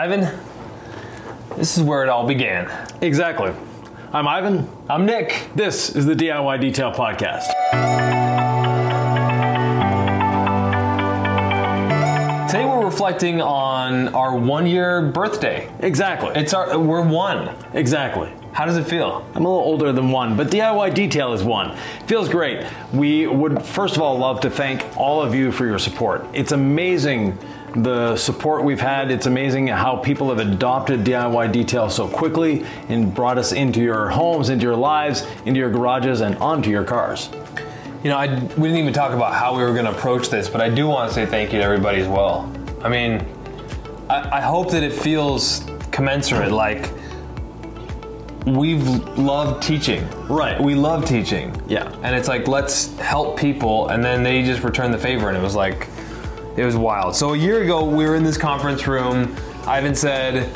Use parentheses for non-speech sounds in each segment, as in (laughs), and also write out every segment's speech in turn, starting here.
Yvan, this is where it all began. Exactly. I'm Yvan. I'm Nick. This is the DIY Detail Podcast. Today we're reflecting on our one year birthday. Exactly. It's our, we're one. exactly. How does it feel? I'm a little older than one, but DIY Detail is one. Feels great. We would, first of all, love to thank all of you for your support. It's amazing the support we've had. It's amazing how people have adopted DIY Detail so quickly and brought us into your homes, into your lives, into your garages, and onto your cars. You know, I, we didn't even talk about how we were going to approach this, but I do want to say thank you to everybody as well. I mean, I, I hope that it feels commensurate. Like, we've loved teaching. Right. We love teaching. Yeah. And it's like, let's help people, and then they just return the favor, and it was like, it was wild. So a year ago, we were in this conference room. Yvan said,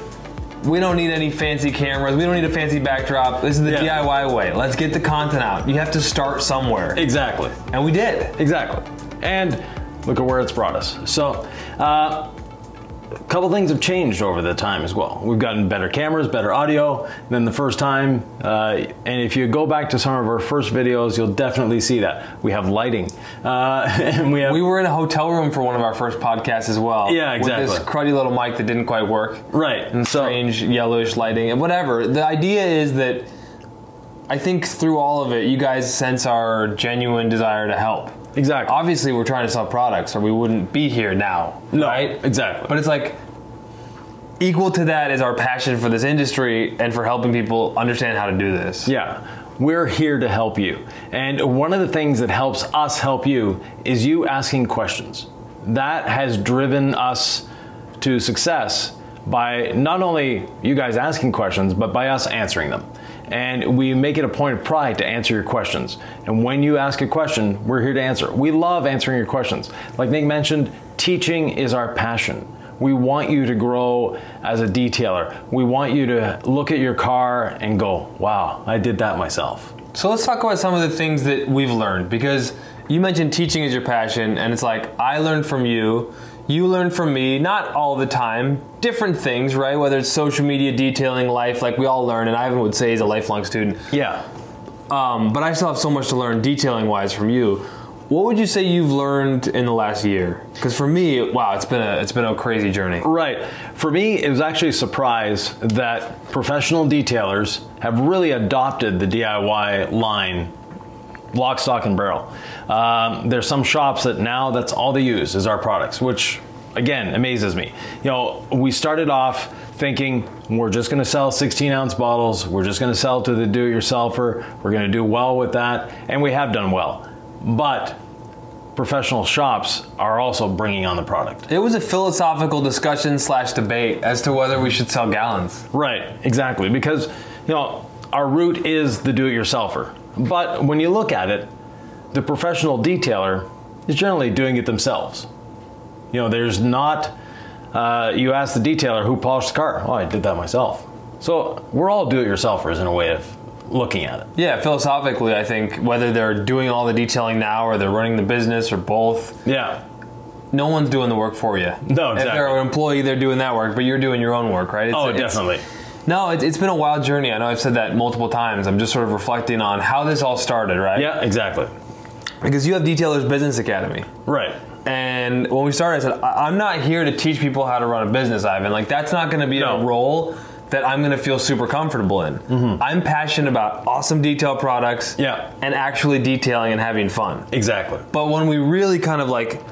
we don't need any fancy cameras. We don't need a fancy backdrop. This is the Yeah. DIY way. Let's get the content out. You have to start somewhere. Exactly. And we did. Exactly. And look at where it's brought us. So, uh, a couple things have changed over the time as well. We've gotten better cameras, better audio than the first time. Uh, and if you go back to some of our first videos, you'll definitely see that. We have lighting. Uh, (laughs) and we have. We were in a hotel room for one of our first podcasts as well. Yeah, exactly. With this cruddy little mic that didn't quite work. right. And so, strange yellowish lighting and whatever. The idea is that I think through all of it, you guys sense our genuine desire to help. Exactly. Obviously, we're trying to sell products, or we wouldn't be here now. No, right? exactly. But it's like equal to that is our passion for this industry and for helping people understand how to do this. Yeah, we're here to help you. And one of the things that helps us help you is you asking questions. That has driven us to success by not only you guys asking questions, but by us answering them. And we make it a point of pride to answer your questions. And when you ask a question, we're here to answer. We love answering your questions. Like Nick mentioned, teaching is our passion. We want you to grow as a detailer. We want you to look at your car and go, wow, I did that myself. So let's talk about some of the things that we've learned because you mentioned teaching is your passion, and it's like I learned from you, you learn from me, not all the time, different things, right? Whether it's social media, detailing, life, like we all learn, and Yvan would say he's a lifelong student. Yeah. Um, but I still have so much to learn detailing wise from you. What would you say you've learned in the last year? Because for me, wow, it's been a it's been a crazy journey. Right. For me, it was actually a surprise that professional detailers have really adopted the DIY line lock, stock, and barrel. Um, there's some shops that now that's all they use is our products, which again amazes me. You know, we started off thinking we're just going to sell 16 ounce bottles, we're just going to sell to the do it yourselfer, we're going to do well with that, and we have done well. But professional shops are also bringing on the product. It was a philosophical discussion slash debate as to whether we should sell gallons. Right, exactly. Because, you know, our route is the do it yourselfer. But when you look at it, the professional detailer is generally doing it themselves. You know, there's not, uh, you ask the detailer who polished the car. Oh, I did that myself. So we're all do it yourselfers in a way of looking at it. Yeah, philosophically, I think whether they're doing all the detailing now or they're running the business or both, Yeah, no one's doing the work for you. No, If they're an employee, they're doing that work, but you're doing your own work, right? It's, oh, it's- definitely. No, it, it's been a wild journey. I know I've said that multiple times. I'm just sort of reflecting on how this all started, right? Yeah, exactly. Because you have Detailers Business Academy. Right. And when we started, I said, I- I'm not here to teach people how to run a business, Yvan. Like, that's not going to be No. a role that I'm going to feel super comfortable in. I'm passionate about awesome detail products Mm-hmm. Yeah. and actually detailing and having fun. Exactly. But when we really kind of like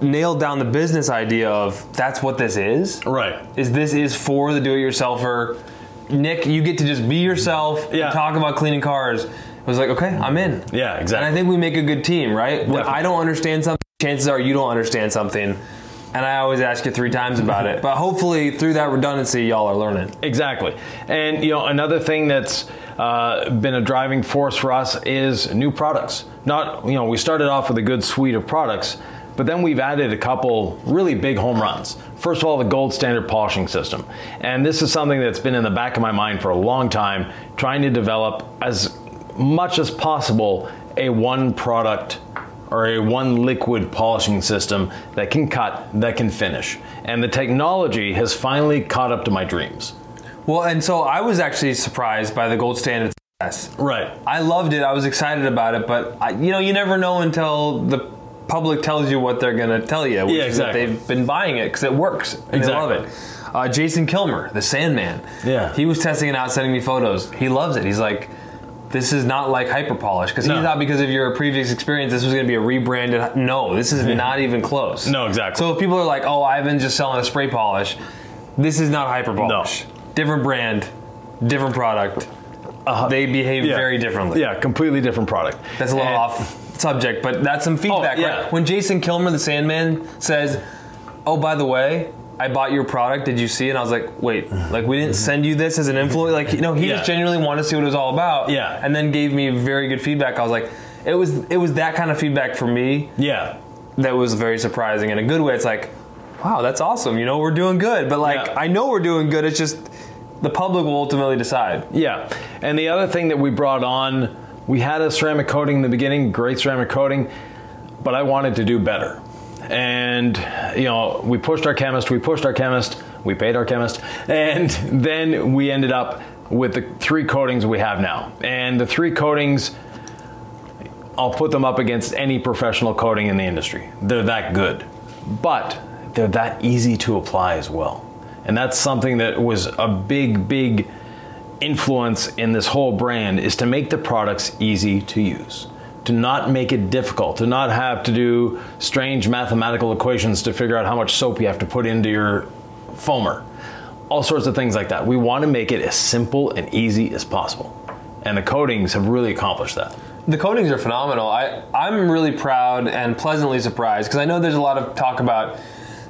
nailed down the business idea of that's what this is, Right. is this is for the do-it-yourselfer. Nick, you get to just be yourself Yeah. and talk about cleaning cars. I was like, okay, I'm in. Yeah, exactly. And. I think we make a good team, right? When Definitely. I don't understand something, chances are you don't understand something. And I always ask you three times about it. (laughs) But hopefully, through that redundancy, y'all are learning. Exactly. And you know, another thing that's uh, been a driving force for us is new products. Not you know, we started off with a good suite of products, but then we've added a couple really big home runs. First of all, the gold standard polishing system. And this is something that's been in the back of my mind for a long time, trying to develop as much as possible a one product or a one liquid polishing system that can cut, that can finish. And the technology has finally caught up to my dreams. Well, and so I was actually surprised by the gold standard test. Right. I loved it. I was excited about it, but I, you know, you never know until the public tells you what they're going to tell you. Which Yeah, is that they've been buying it because it works. And They love Exactly. it. Uh, Jason Kilmer, the Sandman. Yeah. He was testing it out, sending me photos. He loves it. He's like, this is not like hyper polish because he thought because of your previous experience this was going to be a rebranded. No, this is (laughs) not even close. No, exactly. So if people are like, "Oh, Yvan's just selling a spray polish," this is not hyper polish. no. Different brand, different product. they behave. Yeah. very differently. Yeah, completely different product. That's a little And- off subject, but that's some oh, feedback. Oh, yeah. right? When Jason Kilmer, the Sandman, says, "Oh, by the way." I bought your product. Did you see it? And I was like, wait, like we didn't send you this as an influencer. Like, you know, he Yeah. just genuinely wanted to see what it was all about. Yeah. And then gave me very good feedback. I was like, it was it was that kind of feedback for me Yeah. that was very surprising in a good way. It's like, wow, that's awesome. You know, we're doing good. But like, Yeah. I know we're doing good. It's just the public will ultimately decide. Yeah. And the other thing that we brought on, we had a ceramic coating in the beginning, great ceramic coating, but I wanted to do better. And, you know, we pushed our chemist, we pushed our chemist, we paid our chemist, and (laughs) then we ended up with the three coatings we have now. And the three coatings, I'll put them up against any professional coating in the industry. They're that good. But they're that easy to apply as well. And that's something that was a big, big influence in this whole brand is to make the products easy to use. To not make it difficult, to not have to do strange mathematical equations to figure out how much soap you have to put into your foamer. All sorts of things like that. We want to make it as simple and easy as possible. And the coatings have really accomplished that. The coatings are phenomenal. I, I'm really proud and pleasantly surprised because I know there's a lot of talk about,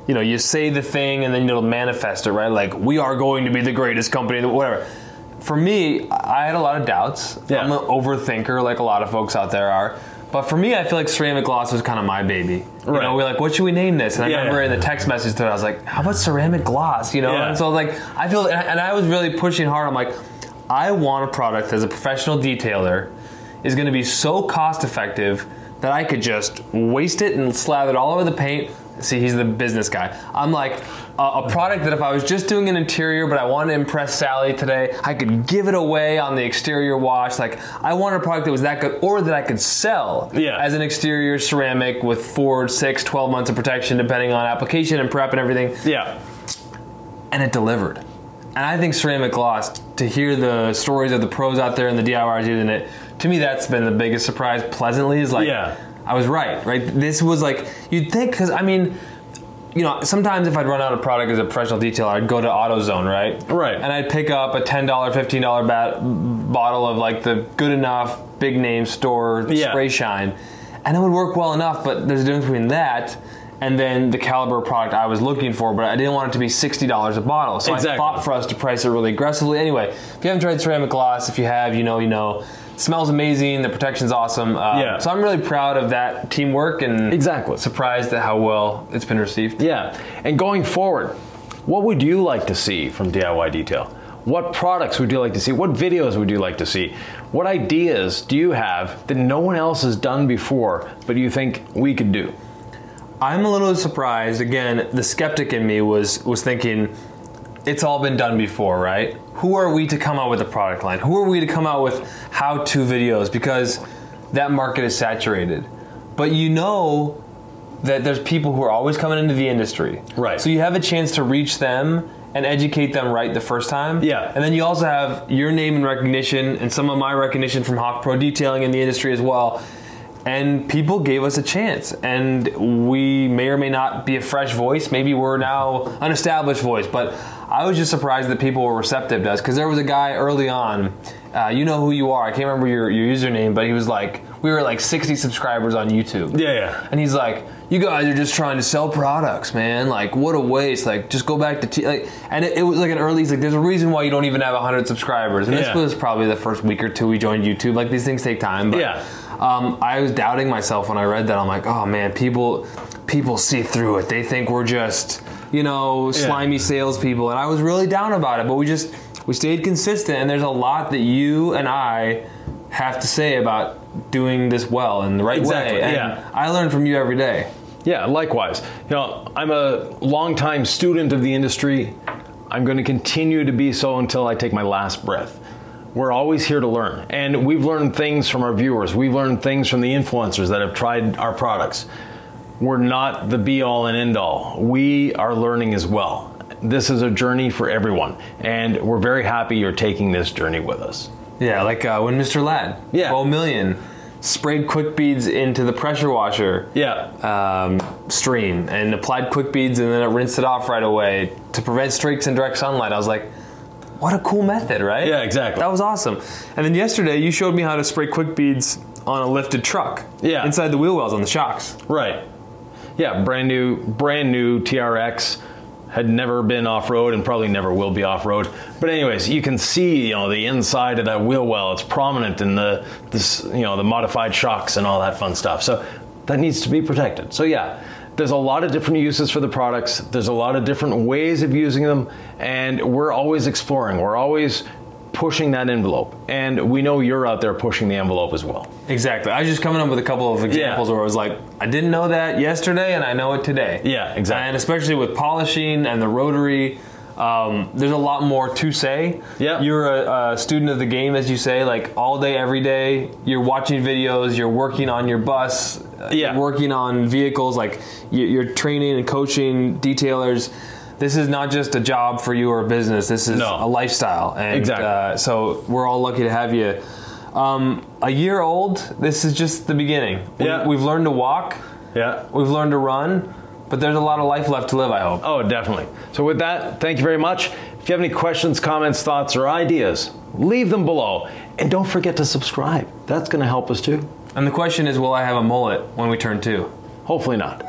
you know, you say the thing and then you'll manifest it, right? Like, we are going to be the greatest company, whatever. For me, I had a lot of doubts. Yeah. I'm an overthinker, like a lot of folks out there are. But for me, I feel like ceramic gloss was kind of my baby. You Right. know, we're like, what should we name this? And I Yeah, remember yeah. in the text message to it, I was like, how about ceramic gloss? You know, Yeah. and so like, I feel, and I- and I was really pushing hard. I'm like, I want a product as a professional detailer is going to be so cost effective that I could just waste it and slather it all over the paint. See, he's the business guy. I'm like a, a product that if I was just doing an interior, but I want to impress Sally today, I could give it away on the exterior wash. Like I wanted a product that was that good, or that I could sell Yeah. as an exterior ceramic with four, six, 12 months of protection, depending on application and prep and everything Yeah. and it delivered. And I think ceramic gloss, to hear the stories of the pros out there and the DIYers using it, to me that's been the biggest surprise. Pleasantly is like, Yeah. I was right. Right, this was like you'd think because I mean, you know, sometimes if I'd run out of product as a professional detailer, I'd go to AutoZone, right? Right. And I'd pick up a ten dollar, fifteen dollar bat- bottle of like the good enough big name store Yeah. spray shine, and it would work well enough. But there's a difference between that. And then the caliber product I was looking for, but I didn't want it to be sixty dollars a bottle. So Exactly. I fought for us to price it really aggressively. Anyway, if you haven't tried ceramic gloss, if you have, you know, you know, smells amazing. The protection's awesome. Uh, Yeah. So I'm really proud of that teamwork and Exactly. surprised at how well it's been received. Yeah. And going forward, what would you like to see from DIY Detail? What products would you like to see? What videos would you like to see? What ideas do you have that no one else has done before, but you think we could do? I'm a little surprised. Again, the skeptic in me was was thinking, it's all been done before, right? Who are we to come out with a product line? Who are we to come out with how-to videos? Because that market is saturated. But you know that there's people who are always coming into the industry, Right. So you have a chance to reach them and educate them right the first time. Yeah. And then you also have your name and recognition, and some of my recognition from Hawk Pro Detailing in the industry as well and people gave us a chance and we may or may not be a fresh voice maybe we're now an established voice but i was just surprised that people were receptive to us because there was a guy early on uh, you know who you are i can't remember your, your username but he was like we were like 60 subscribers on youtube Yeah, yeah. and he's like you guys are just trying to sell products man like what a waste like just go back to t-. like and it, it was like an early he's like there's a reason why you don't even have 100 subscribers and this was probably the first week or two we joined youtube like these things take time but Yeah. um, I was doubting myself when I read that. I'm like, oh man, people people see through it. They think we're just you know slimy salespeople, and I was really down about it. But we just we stayed consistent, and there's a lot that you and I have to say about doing this well in the right Exactly, way. And yeah. I learn from you every day. Yeah, likewise. You know, I'm a longtime student of the industry. I'm going to continue to be so until I take my last breath. We're always here to learn. And we've learned things from our viewers. We've learned things from the influencers that have tried our products. We're not the be all and end all. We are learning as well. This is a journey for everyone. And we're very happy you're taking this journey with us. Yeah, like uh, when Mr. Ladd, Yeah. 12 million, sprayed quick beads into the pressure washer Yeah. um, stream and applied quick beads and then it rinsed it off right away to prevent streaks in direct sunlight. I was like, what a cool method, right? Yeah, exactly. That was awesome. And then yesterday you showed me how to spray quick beads on a lifted truck. Yeah. Inside the wheel wells on the shocks. Right. Yeah, brand new, brand new TRX had never been off road and probably never will be off road. But anyways, you can see you know the inside of that wheel well. It's prominent in the this you know the modified shocks and all that fun stuff. So that needs to be protected. So yeah. There's a lot of different uses for the products. There's a lot of different ways of using them, and we're always exploring. We're always pushing that envelope, and we know you're out there pushing the envelope as well. Exactly. I was just coming up with a couple of examples where I was like, I didn't know that yesterday and I know it today. Yeah, exactly. And especially with polishing and the rotary, um, there's a lot more to say. Yeah. You're a, a student of the game, as you say, like all day, every day. You're watching videos, you're working on your bus, uh, Yeah. you're working on vehicles, like you- you're training and coaching detailers. This is not just a job for you or a business. This is No. a lifestyle. And Exactly. uh, so we're all lucky to have you. Um, a year old, this is just the beginning. We- Yeah. We've learned to walk, Yeah. we've learned to run, but there's a lot of life left to live, I hope. Oh, definitely. So, with that, thank you very much. If you have any questions, comments, thoughts, or ideas, leave them below. And don't forget to subscribe. That's going to help us too. And the question is will I have a mullet when we turn two? Hopefully not.